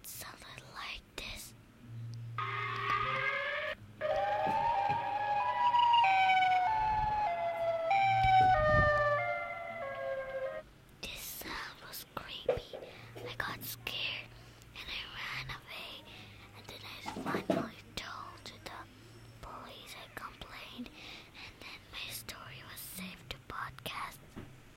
It's so